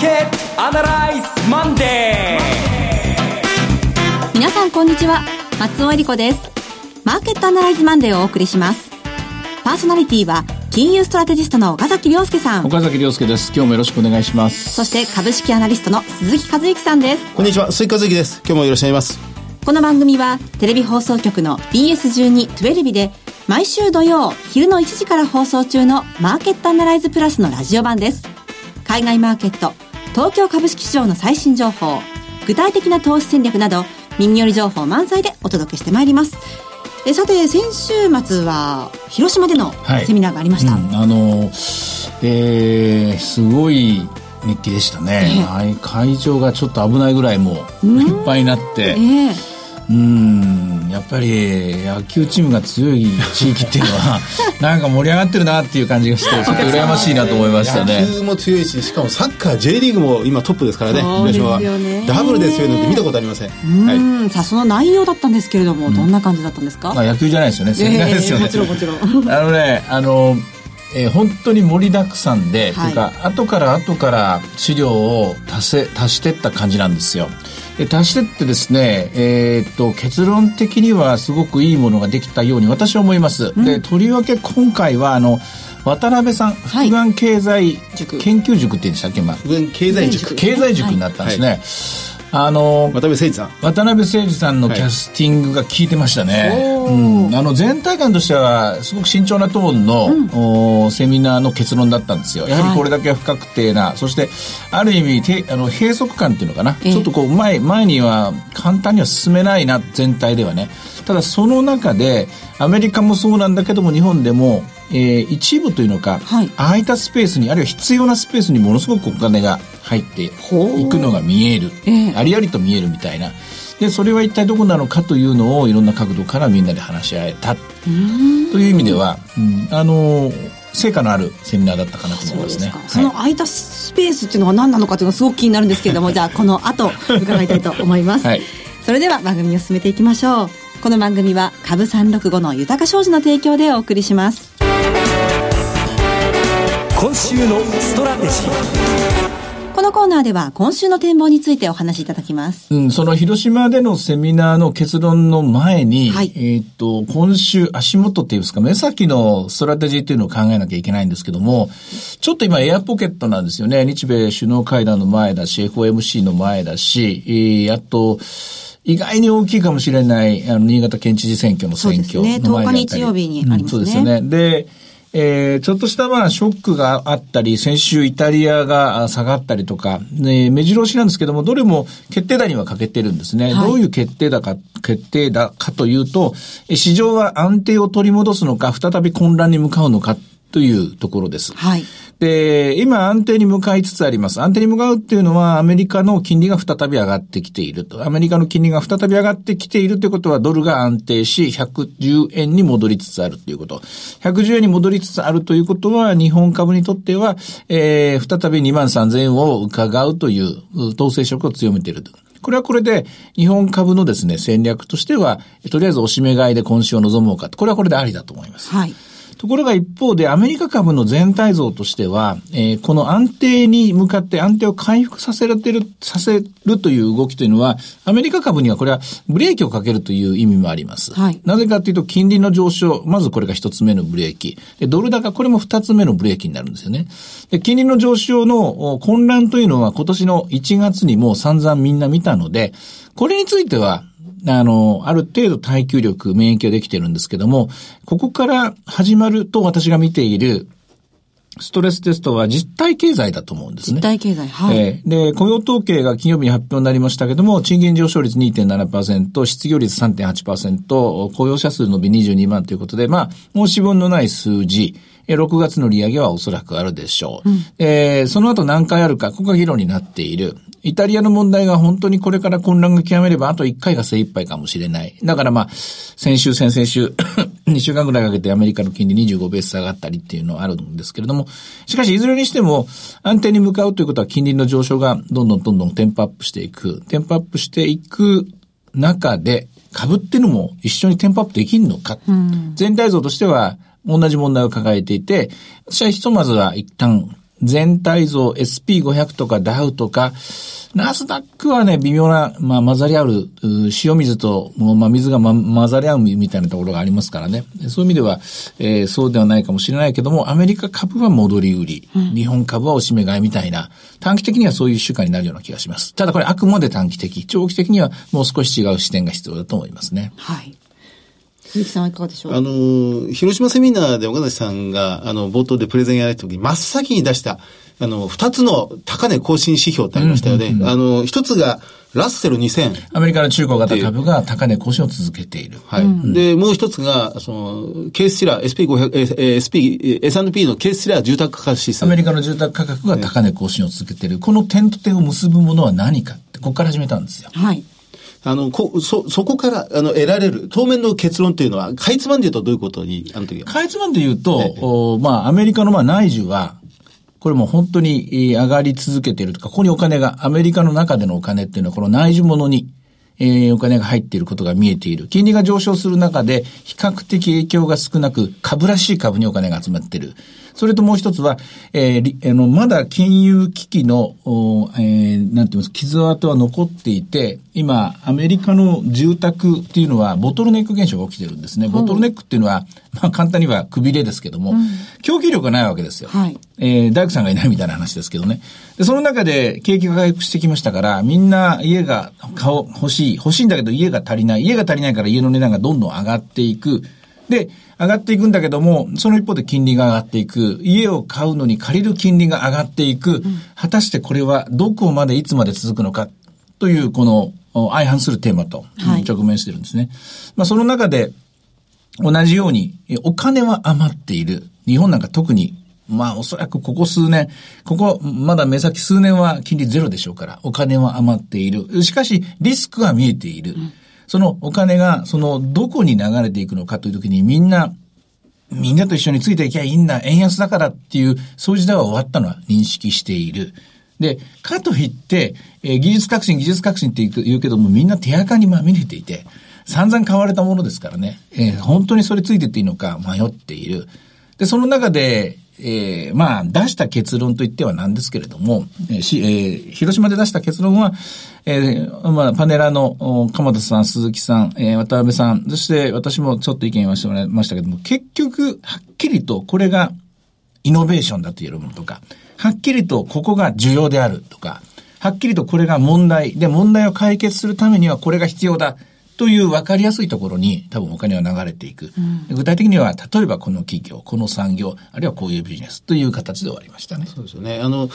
ーケットアナライズマンデー。皆さんこんにちは。松尾恵理子です。マーケットアナライズマンデーをお送りします。パーソナリティは金融ストラテジストの岡崎亮介さん。岡崎亮介です。今日もよろしくお願いします。そして株式アナリストの鈴木和之さんです。こんにちは。鈴木和之です。今日もよろしくお願いします。この番組はテレビ放送局の BS12-12 で毎週土曜昼の1時から放送中のマーケットアナライズプラスのラジオ版です。海外マーケット東京株式市場の最新情報具体的な投資戦略など耳寄り情報満載でお届けしてまいります。えさて先週末は広島でのセミナーがありました、はいうん、あのえー、すごい熱気でしたね、えー、はい、会場がちょっと危ないぐらいもういっぱいになって、えーうん。やっぱり野球チームが強い地域っていうのは なんか盛り上がってるなっていう感じがしてちょっと羨ましいなと思いましたね。野球も強いししかもサッカー J リーグも今トップですからね広島は、ね、ダブルで強いのって見たことありません？はい、さあその内容だったんですけれども、どんな感じだったんですか、まあ、野球じゃないですよね。正解ですよね、もちろんもちろん。あのねあのえー、本当に盛りだくさんで、はい、というか後から後から資料を足せ足してった感じなんですよ。足してってですね、えー、っと結論的にはすごくいいものができたように私は思います。うん、でとりわけ今回はあの渡辺さん、は眼経済研究塾って言うんでしたっけ、まあ、経済塾。経済塾になったんですね。はいあの渡辺誠二さん。渡辺誠二さんのキャスティングが効いてましたね、はいうん、あの全体感としてはすごく慎重なトーンの、うん、セミナーの結論だったんですよ。やはりこれだけ不確定な、はい、そしてある意味てあの閉塞感っていうのかな、ちょっとこう前前には簡単には進めないな全体ではねただその中でアメリカもそうなんだけども日本でもえー、一部というのか、はい、空いたスペースにあるいは必要なスペースにものすごくお金が入っていくのが見える、えー、ありありと見えるみたいな。でそれは一体どこなのかというのをいろんな角度からみんなで話し合えた。という意味では、うん、あの成果のあるセミナーだったかなと思いますね。その空いたスペースっていうのは何なのかというのがすごく気になるんですけれども、じゃあこの後伺いたいと思います。はい、それでは番組を進めていきましょう。この番組は株三六五の豊商事の提供でお送りします。今週のストラテジーこのコーナーでは今週の展望についてお話しいただきます。うん、その広島でのセミナーの結論の前に、はい、えっ、と、今週足元っていうんですか、目先のストラテジーっていうのを考えなきゃいけないんですけども、ちょっと今エアポケットなんですよね。日米首脳会談の前だし、FOMC の前だし、えー、あと、意外に大きいかもしれない、あの、新潟県知事選挙の選挙の前だったり。そうですね。10日日曜日にありますね。うん、そうですよね。で、えー、ちょっとしたまあショックがあったり、先週イタリアが下がったりとか、ね、目白押しなんですけども、どれも決定打には欠けてるんですね。はい、どういう決定だか、決定だかというと、市場は安定を取り戻すのか、再び混乱に向かうのかというところです。はい。で、今安定に向かいつつあります。安定に向かうっていうのはアメリカの金利が再び上がってきていると。アメリカの金利が再び上がってきているということはドルが安定し110円に戻りつつあるということ。110円に戻りつつあるということは日本株にとっては、えー、再び2万3000円を伺うという統制色を強めていると。これはこれで日本株のですね、戦略としては、とりあえずおしめ買いで今週を望もうかと。これはこれでありだと思います。はい。ところが一方でアメリカ株の全体像としては、えー、この安定に向かって安定を回復させられる、させるという動きというのは、アメリカ株にはこれはブレーキをかけるという意味もあります。はい、なぜかというと、金利の上昇、まずこれが一つ目のブレーキ。でドル高、これも二つ目のブレーキになるんですよね。で金利の上昇の混乱というのは今年の1月にも散々みんな見たので、これについてはあの、ある程度耐久力、免疫ができてるんですけども、ここから始まると私が見ているストレステストは実体経済だと思うんですね。実体経済。はい。えー、で、雇用統計が金曜日に発表になりましたけども、賃金上昇率2.7%、失業率3.8%、雇用者数伸び22万ということで、まあ、申し分のない数字、6月の利上げはおそらくあるでしょう。うん、えー、その後何回あるか、ここが議論になっている。イタリアの問題が本当にこれから混乱が極めれば、あと1回が精一杯かもしれない。だからまあ、先週、先々週、2週間ぐらいかけてアメリカの金利25ベース下がったりっていうのはあるんですけれども、しかしいずれにしても安定に向かうということは金利の上昇がどんどんどんどんテンポアップしていく。テンポアップしていく中で、株っていうのも一緒にテンポアップできるのか。うん、全体像としては同じ問題を抱えていて、私はひとまずは一旦全体像 SP500 とかダウとか、ナスダックはね、微妙な、まあ、混ざり合う、塩水と、まあ、水が、ま、混ざり合うみたいなところがありますからね。そういう意味では、えー、そうではないかもしれないけども、アメリカ株は戻り売り、うん、日本株はおしめ買いみたいな、短期的にはそういう週間になるような気がします。ただこれあくまで短期的、長期的にはもう少し違う視点が必要だと思いますね。はい。鈴木さんはいかがでしょう？あの、広島セミナーで岡崎さんが、あの、冒頭でプレゼンやられた時に、真っ先に出した、あの、二つの高値更新指標ってありましたよね。うんうんうん、あの、一つが、ラッセル2000。アメリカの中古型株が高値更新を続けている。はい。うん、で、もう一つが、その、ケースシラー、SP500、え SP、S&P のケースシラー住宅価格指数。アメリカの住宅価格が高値更新を続けている。この点と点を結ぶものは何かって、ここから始めたんですよ。はい。あの、こ、そ、そこから、あの、得られる、当面の結論というのは、かいつまんで言うとどういうことに、あの時は？かいつまんで言うと、ええ、おまあ、アメリカのまあ内需は、これも本当に上がり続けているとか、ここにお金が、アメリカの中でのお金っていうのは、この内需物に、えー、お金が入っていることが見えている。金利が上昇する中で、比較的影響が少なく、株らしい株にお金が集まっている。それともう一つは、えー、あの、まだ金融危機の、えー、なんて言います傷跡は残っていて、今、アメリカの住宅っていうのは、ボトルネック現象が起きてるんですね。ボトルネックっていうのは、まあ簡単にはくびれですけども、うん、供給力がないわけですよ。はい。えー、大工さんがいないみたいな話ですけどね。で、その中で景気が回復してきましたから、みんな家が顔欲しい。欲しいんだけど家が足りない。家が足りないから家の値段がどんどん上がっていく。で、上がっていくんだけども、その一方で金利が上がっていく。家を買うのに借りる金利が上がっていく。うん、果たしてこれはどこまでいつまで続くのかという、この相反するテーマと直面してるんですね。はい、まあその中で、同じように、お金は余っている。日本なんか特にまあおそらくここ数年、ここまだ目先数年は金利ゼロでしょうから、お金は余っている。しかしリスクは見えている。そのお金が、その、どこに流れていくのかというときにみんな、みんなと一緒についていきゃいいんだ、円安だからっていう、そういう時代は終わったのは認識している。で、かといって、えー、技術革新、技術革新って言うけども、みんな手垢にまみれていて、散々買われたものですからね、えー、本当にそれついてっていいのか迷っている。で、その中で、えー、まあ、出した結論といってはなんですけれども、えーしえー、広島で出した結論は、えー、まあ、パネラーの鎌田さん、鈴木さん、えー、渡辺さん、そして私もちょっと意見言わせてもらいましたけども、結局、はっきりとこれがイノベーションだと言えるものとか、はっきりとここが需要であるとか、はっきりとこれが問題で問題を解決するためにはこれが必要だ。という分かりやすいところに多分お金は流れていく。うん、具体的には、例えばこの企業、この産業、あるいはこういうビジネスという形で終わりましたね。そうですよね。あの、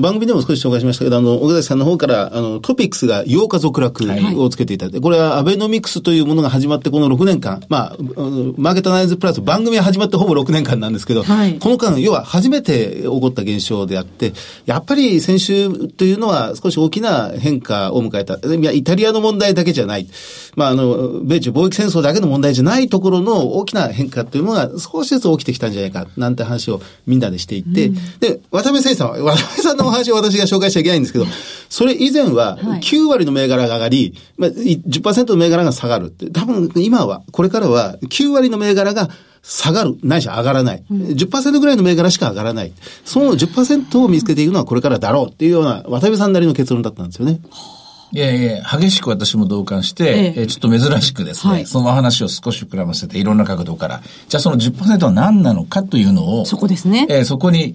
番組でも少し紹介しましたけど、あの、小崎さんの方から、あの、トピックスが8日続落をつけていただいて、はい、これはアベノミクスというものが始まってこの6年間、まあ、マーケットアナライズプラス番組が始まってほぼ6年間なんですけど、はい、この間、要は初めて起こった現象であって、やっぱり先週というのは少し大きな変化を迎えた。いや、イタリアの問題だけじゃない。まあ、あの、米中貿易戦争だけの問題じゃないところの大きな変化というのが少しずつ起きてきたんじゃないか、なんて話をみんなでしていて、うん、で、渡辺誠さんは、渡辺さんのお話を私が紹介しちゃいけないんですけど、それ以前は9割の銘柄が上がり、まあ、10%の銘柄が下がるって、多分今は、これからは9割の銘柄が下がる、ないし上がらない。うん、10%ぐらいの銘柄しか上がらない。その10%を見つけていくのはこれからだろうっていうような渡辺さんなりの結論だったんですよね。いやいや、激しく私も同感して、ええ、ちょっと珍しくですね、はい、その話を少し膨らませて、いろんな角度から、じゃあその10%は何なのかというのを、そこですね。えー、そこに、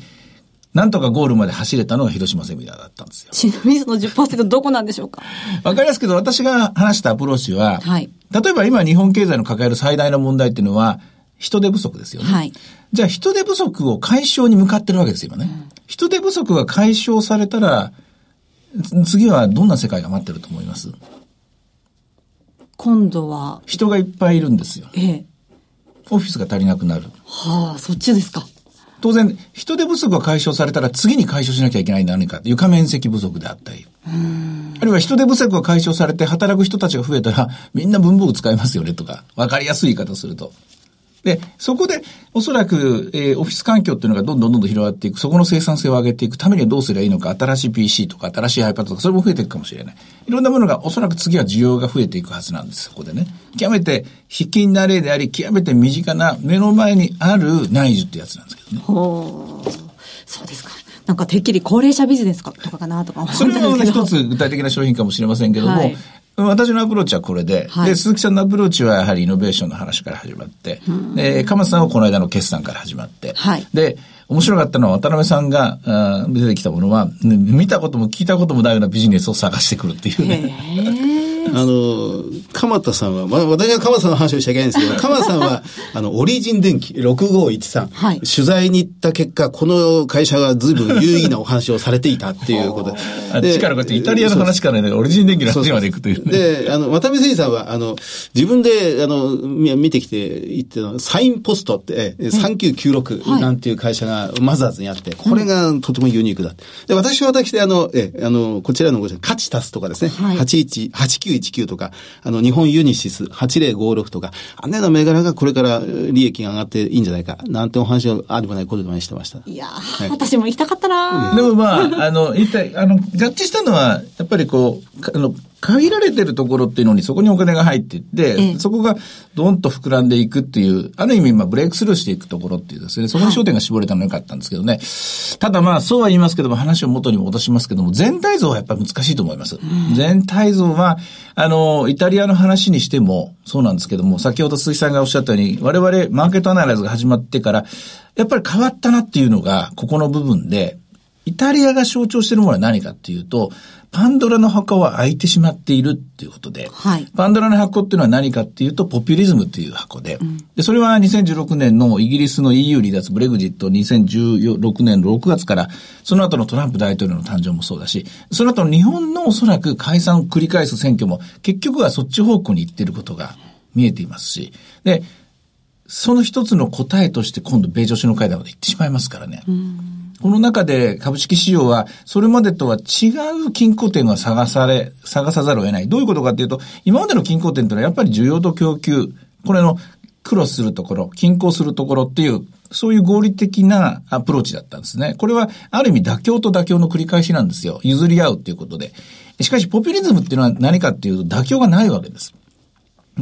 なんとかゴールまで走れたのが広島セミナーだったんですよ。ちなみにその10%どこなんでしょうか？わかりますけど、私が話したアプローチは、はい、例えば今日本経済の抱える最大の問題っていうのは、人手不足ですよね。はい、じゃあ人手不足を解消に向かってるわけですよ、今ね。うん、人手不足が解消されたら、次はどんな世界が待ってると思います？今度は。人がいっぱいいるんですよ。ええ。オフィスが足りなくなる。はあ、そっちですか。当然、人手不足が解消されたら次に解消しなきゃいけない何か、床面積不足であったり。あるいは人手不足が解消されて働く人たちが増えたら、みんな文房具使いますよねとか、わかりやすい言い方すると。で、そこで、おそらく、えー、オフィス環境っていうのがどんどんどんどん広がっていく、そこの生産性を上げていくためにはどうすればいいのか、新しい PC とか、新しい iPad とか、それも増えていくかもしれない。いろんなものが、おそらく次は需要が増えていくはずなんです、そこでね。極めて、引きな例であり、極めて身近な目の前にある内需ってやつなんですけどね。ほそうですか。なんかてっきり高齢者ビジネスかとかかなとか思ったんですけど。それも一つ具体的な商品かもしれませんけども、はい、私のアプローチはこれで、はい、で、鈴木さんのアプローチはやはりイノベーションの話から始まって、で、鎌田さんはこの間の決算から始まって、はい、で、面白かったのは渡辺さんがあ出てきたものは、見たことも聞いたこともないようなビジネスを探してくるっていうね。あの、鎌田さんは、まあ、私は鎌田さんの話をしちゃいけないんですけど、鎌田さんは、あの、オリジン電機6513、はい、取材に行った結果、この会社が随分有意義なお話をされていたっていうこと。で。で、力こっちイタリアの話からね、オリジン電機の話まで行くという、ね、で、あの、渡辺誠司さんは、あの、自分で、あの、見てきて言っての、サインポストって、3996なんていう会社がマザーズにあって、これがとてもユニークだ。で、私は私で、あの、え、あの、こちらのご社、カチタスとかですね、はい、81、8919とか、あの、日本ユニシス8056とか、あんなような銘柄がこれから利益が上がっていいんじゃないか、なんてお話をありもないことでもしてました。いやー、はい、私も行きたかったなでもまあ、あの、一体、あの、合致したのは、やっぱりこう、あの、限られてるところっていうのにそこにお金が入っていって、ええ、そこがどんと膨らんでいくっていう、ある意味まあブレイクスルーしていくところっていうですね、そこに焦点が絞れたのは良かったんですけどね。はい、ただまあそうは言いますけども話を元に戻しますけども、全体像はやっぱり難しいと思います。うん、全体像は、あの、イタリアの話にしてもそうなんですけども、先ほど鈴木さんがおっしゃったように、我々マーケットアナライズが始まってから、やっぱり変わったなっていうのが、ここの部分で、イタリアが象徴しているものは何かっていうと、パンドラの箱は開いてしまっているっていうことで、はい、パンドラの箱っていうのは何かっていうと、ポピュリズムっていう箱で、うん、で、それは2016年のイギリスの EU 離脱ブレグジット2016年の6月から、その後のトランプ大統領の誕生もそうだし、その後の日本のおそらく解散を繰り返す選挙も、結局はそっち方向に行っていることが見えていますし、で、その一つの答えとして今度米女首脳会談まで行ってしまいますからね。うんこの中で株式市場は、それまでとは違う均衡点が探され、探さざるを得ない。どういうことかっていうと、今までの均衡点というのはやっぱり需要と供給、これのクロスするところ、均衡するところっていう、そういう合理的なアプローチだったんですね。これは、ある意味妥協と妥協の繰り返しなんですよ。譲り合うっていうことで。しかし、ポピュリズムっていうのは何かっていうと、妥協がないわけです。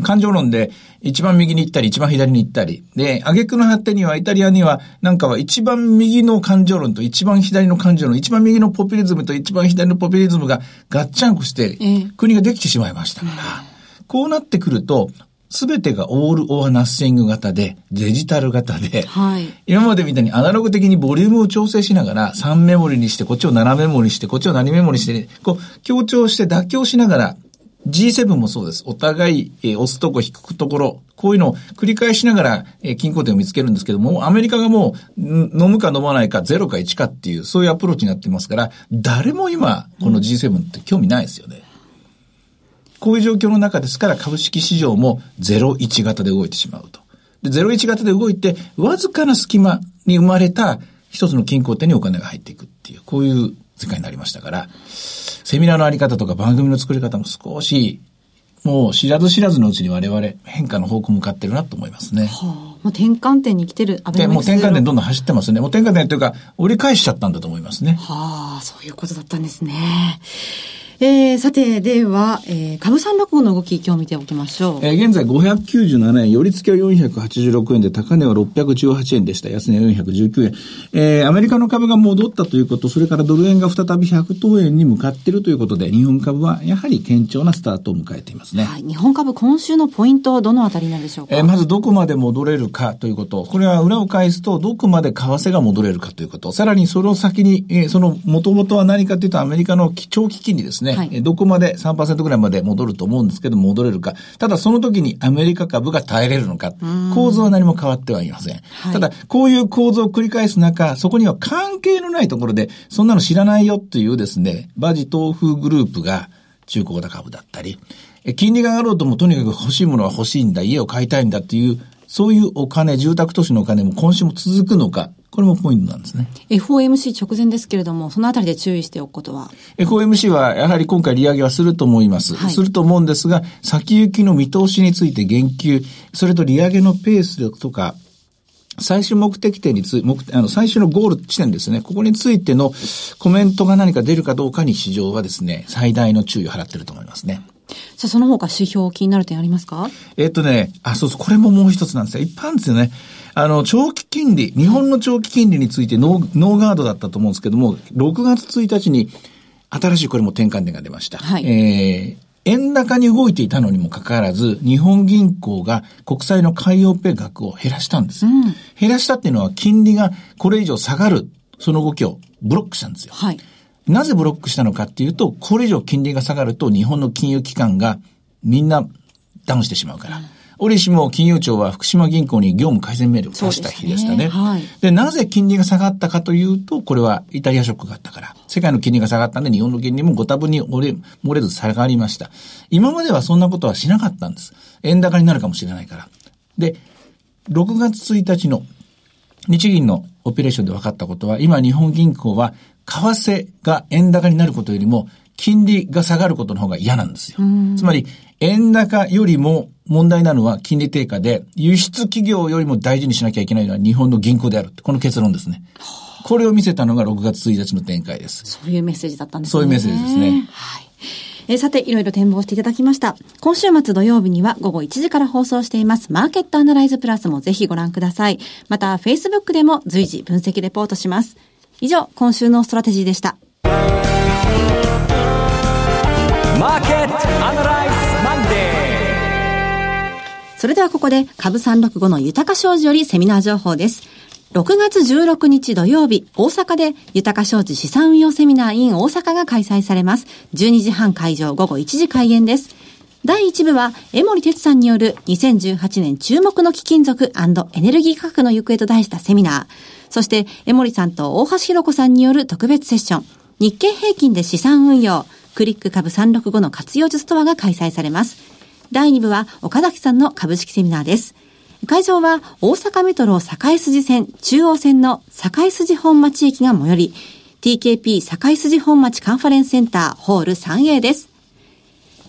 感情論で一番右に行ったり一番左に行ったり。で、挙句の果てにはイタリアにはなんかは一番右の感情論と一番左の感情論、一番右のポピュリズムと一番左のポピュリズムがガッチャンコして国ができてしまいました。から、こうなってくると、すべてがオールオアナッシング型で、デジタル型で、はい、今までみたいにアナログ的にボリュームを調整しながら、3メモリにして、こっちを7メモリにして、こっちを何メモリにして、こう、強調して妥協しながら、G7 もそうです。お互い、えー、押すとこ引くところ、こういうのを繰り返しながら、えー、均衡点を見つけるんですけども、アメリカがもう、飲むか飲まないか、0か1かっていう、そういうアプローチになってますから、誰も今、この G7 って興味ないですよね。こういう状況の中ですから、株式市場も0-1型で動いてしまうと。で、0-1型で動いて、わずかな隙間に生まれた一つの均衡点にお金が入っていくっていう、こういう世界になりましたから、セミナーのあり方とか番組の作り方も少し、もう知らず知らずのうちに我々変化の方向向かってるなと思いますね。はあ、もう転換点に来てるアベノミクスもう転換点どんどん走ってますね。もう転換点というか、折り返しちゃったんだと思いますね。はあ、そういうことだったんですね。えー、さて、では、えー、株三六五の動き、今日見ておきましょう。えー、現在597円、寄り付きは486円で、高値は618円でした。安値は419円。えー、アメリカの株が戻ったということ、それからドル円が再び100等円に向かっているということで、日本株はやはり堅調なスタートを迎えていますね。はい。日本株、今週のポイントはどのあたりなんでしょうか？えー、まずどこまで戻れるかということ。これは裏を返すと、どこまで為替が戻れるかということ。さらにその先に、えー、その元々は何かというと、アメリカの長期金利ですね。はい、どこまでで3%ぐらいまで戻ると思うんですけど、戻れるか。ただその時にアメリカ株が耐えれるのか。構造は何も変わってはいません。はい、ただ、こういう構造を繰り返す中、そこには関係のないところで、そんなの知らないよっていうですね、バジ豆腐グループが中古型株だったり、金利が上がろうともとにかく欲しいものは欲しいんだ、家を買いたいんだっていう、そういうお金、住宅都市のお金も今週も続くのか、これもポイントなんですね。FOMC 直前ですけれども、そのあたりで注意しておくことは ?FOMC はやはり今回利上げはすると思います。はい、すると思うんですが、先行きの見通しについて言及、それと利上げのペースとか、最終目的点について、あの、最終のゴール地点ですね。ここについてのコメントが何か出るかどうかに市場はですね、最大の注意を払っていると思いますね。じゃあその他指標気になる点ありますか？えっとね、あ、そうそう、これももう一つなんですよ。一般ですよね。あの、長期金利、日本の長期金利についてノーノーガードだったと思うんですけども、6月1日に新しいこれも転換点が出ました。はいえー円高に動いていたのにもかかわらず、日本銀行が国債の買いオペ額を減らしたんです。減らしたっていうのは金利がこれ以上下がる、その動きをブロックしたんですよ。はい。なぜブロックしたのかっていうと、これ以上金利が下がると日本の金融機関がみんなダウンしてしまうから。折しも金融庁は福島銀行に業務改善命令を出した日でしたね。ですねはいで、なぜ金利が下がったかというと、これはイタリアショックがあったから。世界の金利が下がったんで、日本の金利もご多分に漏れ漏れず下がりました。今まではそんなことはしなかったんです。円高になるかもしれないから。で、6月1日の日銀のオペレーションで分かったことは、今日本銀行は、為替が円高になることよりも、金利が下がることの方が嫌なんですよ。つまり、円高よりも問題なのは金利低下で、輸出企業よりも大事にしなきゃいけないのは日本の銀行である。この結論ですね。これを見せたのが6月1日の展開です。そういうメッセージだったんですね。そういうメッセージですねはい。えーさて、いろいろ展望していただきました。今週末土曜日には午後1時から放送しています、マーケットアナライズプラスもぜひご覧ください。また、Facebook でも随時分析レポートします。以上、今週のストラテジーでした。マーケットアナライズマンデそれではここで、株365の豊か商事よりセミナー情報です。6月16日土曜日、大阪で豊か商事資産運用セミナー in 大阪が開催されます。12時半会場、午後1時開演です。第1部は、江森哲さんによる2018年注目の貴金属エネルギー価格の行方と題したセミナー。そして、江森さんと大橋弘子さんによる特別セッション。日経平均で資産運用、クリック株365の活用術とはが開催されます。第2部は岡崎さんの株式セミナーです。会場は大阪メトロ堺筋線中央線の堺筋本町駅が最寄り TKP 堺筋本町カンファレンスセンターホール 3A です。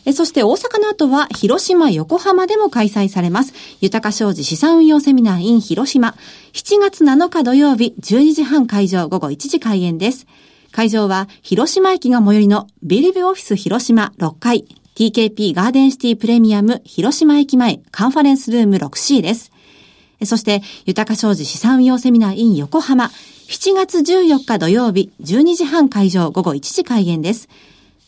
えそして大阪の後は広島、横浜でも開催されます。豊か商事資産運用セミナー in 広島。7月7日土曜日12時半会場午後1時開演です。会場は広島駅が最寄りのビルビオフィス広島6階 TKP ガーデンシティプレミアム広島駅前カンファレンスルーム 6C です。そして、豊か商事資産運用セミナー in 横浜、7月14日土曜日、12時半会場午後1時開演です。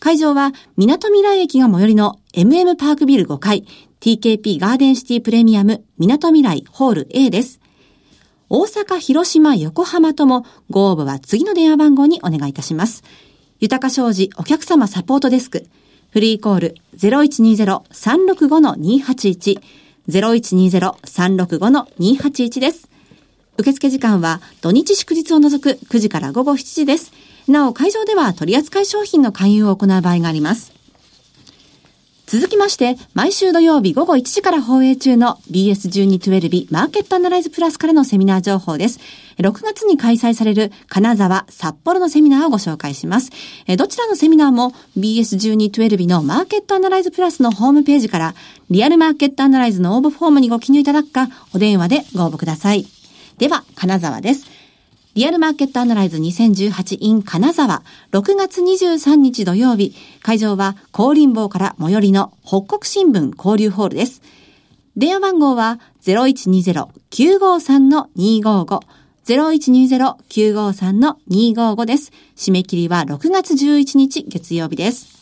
会場は、港未来駅が最寄りの MM パークビル5階、TKP ガーデンシティプレミアム港未来ホール A です。大阪、広島、横浜ともご応募は次の電話番号にお願いいたします。豊か商事お客様サポートデスク。フリーコール0120-365-281 0120-365-281です。受付時間は土日祝日を除く9時から午後7時です。なお、会場では取扱い商品の勧誘を行う場合があります。続きまして、毎週土曜日午後1時から放映中の BS1212 マーケットアナライズプラスからのセミナー情報です。6月に開催される金沢、札幌のセミナーをご紹介します。どちらのセミナーも BS1212 のマーケットアナライズプラスのホームページからリアルマーケットアナライズの応募フォームにご記入いただくか、お電話でご応募ください。では、金沢です。リアルマーケットアナライズ 2018in 金沢、6月23日土曜日、会場は高林坊から最寄りの北国新聞交流ホールです。電話番号は0120-953-255、0120-953-255です。締め切りは6月11日月曜日です。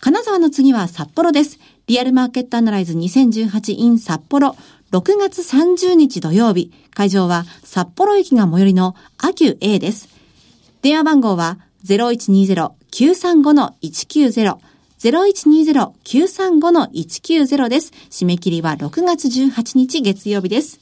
金沢の次は札幌です。リアルマーケットアナライズ 2018in 札幌。6月30日土曜日、会場は札幌駅が最寄りのアキュ A です。電話番号は0120-935-190。0120-935-190です。締め切りは6月18日月曜日です。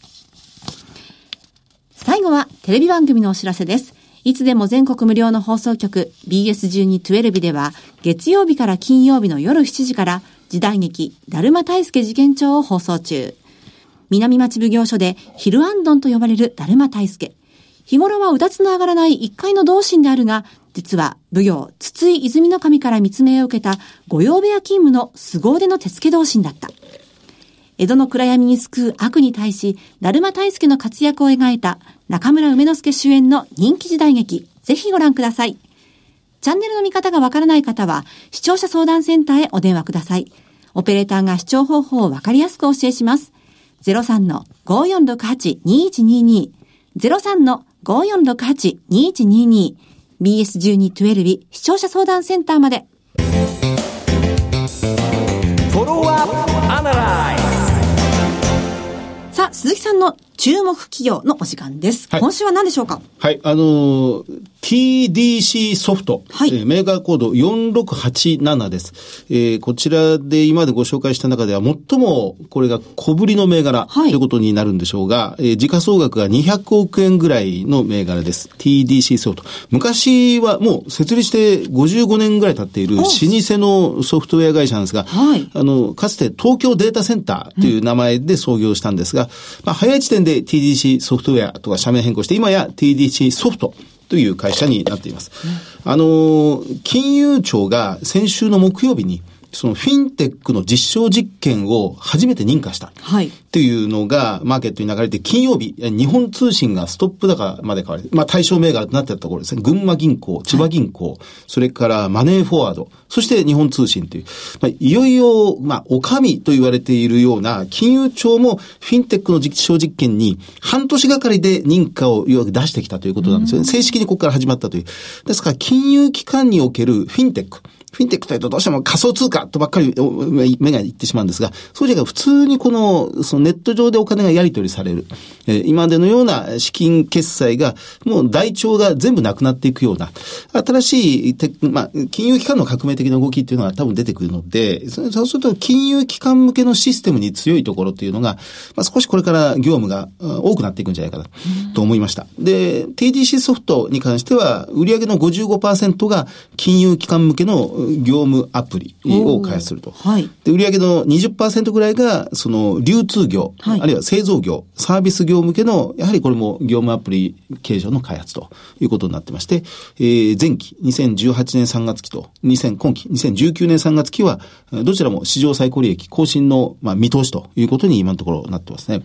最後はテレビ番組のお知らせです。いつでも全国無料の放送局 BS1212 では月曜日から金曜日の夜7時から時代劇だるま大助事件帳を放送中。南町奉行所でヒルアンドンと呼ばれるだるま大助。日頃はうだつの上がらない一階の同心であるが、実は奉行筒井泉の神から密命を受けた御用部屋勤務の凄腕の手付同心だった。江戸の暗闇に救う悪に対し、だるま大助の活躍を描いた中村梅之助主演の人気時代劇、ぜひご覧ください。チャンネルの見方がわからない方は、視聴者相談センターへお電話ください。オペレーターが視聴方法をわかりやすくお教えします。03-51 0468-2122 03-5468-2122 BS12-12 視聴者相談センターまで。さあ、鈴木さんの注目企業のお時間です。はい、今週は何でしょうか？はい、あのー、TDC ソフト、はい、えー、メーカーコード4687です。えー、こちらで今までご紹介した中では最もこれが小ぶりの銘柄ということになるんでしょうが、えー、時価総額が200億円ぐらいの銘柄です。TDC ソフト。昔はもう設立して55年ぐらい経っている老舗のソフトウェア会社なんですが、はい、あの、かつて東京データセンターという名前で創業したんですが、うん、まあ、早い時点でで TDC ソフトウェアとか社名変更して、今や TDC ソフトという会社になっています。あの、金融庁が先週の木曜日に、そのフィンテックの実証実験を初めて認可した。はい。っていうのが、マーケットに流れて、金曜日、日本通信がストップ高まで買われて、まあ対象銘柄となってたところですね。群馬銀行、千葉銀行、はい、それからマネーフォワード、そして日本通信という、まあ、いよいよ、まあ、お上と言われているような、金融庁もフィンテックの実証実験に半年がかりで認可をよく出してきたということなんですよね。正式にここから始まったという。ですから、金融機関におけるフィンテック。フィンテックというとどうしても仮想通貨とばっかり目がいってしまうんですが、そうじゃなく普通にこの、そのネット上でお金がやり取りされる。えー、今までのような資金決済が、もう台帳が全部なくなっていくような、新しいテまあ、金融機関の革命的な動きっていうのは多分出てくるので、そうすると金融機関向けのシステムに強いところっていうのが、まあ、少しこれから業務が多くなっていくんじゃないかなと思いました。で、TDC ソフトに関しては、売上の55%が金融機関向けの業務アプリを開発すると。はい、で売上の20%ぐらいが、その流通業、はい、あるいは製造業、サービス業向けの、やはりこれも業務アプリ形状の開発ということになってまして、えー、前期2018年3月期と2000今期2019年3月期は、どちらも史上最高利益更新の、まあ、見通しということに今のところなってますね。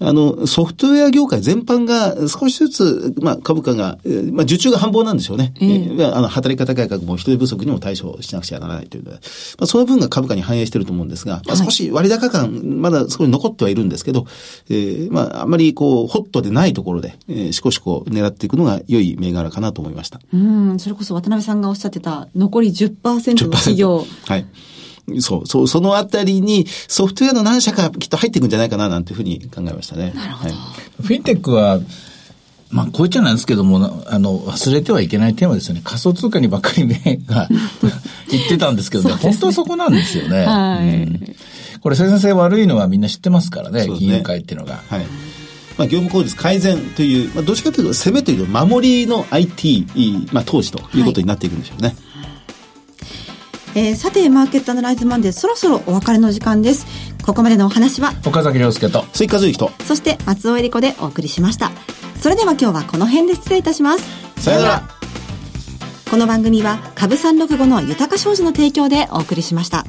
あの、ソフトウェア業界全般が少しずつ、まあ、株価が、まあ、受注が繁忙なんでしょうね。えー、あの、働き方改革も人手不足にも対処しなくちゃならないというので、まあ、その分が株価に反映していると思うんですが、まあ、少し割高感、まだ少し残ってはいるんですけど、えー、まあ、あんまりこう、ホットでないところで、えー、しこしこ狙っていくのが良い銘柄かなと思いました。うん、それこそ渡辺さんがおっしゃってた、残り10%の企業。はい。そう、そう、そのあたりにソフトウェアの何社かきっと入っていくんじゃないかななんていうふうに考えましたね。なるほど。はい、フィンテックは、まあ、こういっちゃなんですけども、あの、忘れてはいけないテーマですよね。仮想通貨にばっかり目が 言ってたんですけどね、ね本当はそこなんですよね。はい、うん。これ生産性悪いのはみんな知ってますからね、ね金融界っていうのが。はい。まあ、業務効率改善という、まあ、どっちかというと攻めというと守りの IT、まあ、投資ということになっていくんでしょうね。はいえー、さてマーケットアナライズマンデーそろそろお別れの時間です。ここまでのお話は岡崎亮介と追加随とそして松尾恵理子でお送りしました。それでは今日はこの辺で失礼いたします。さよなら。この番組は株三六五の豊か商事の提供でお送りしました。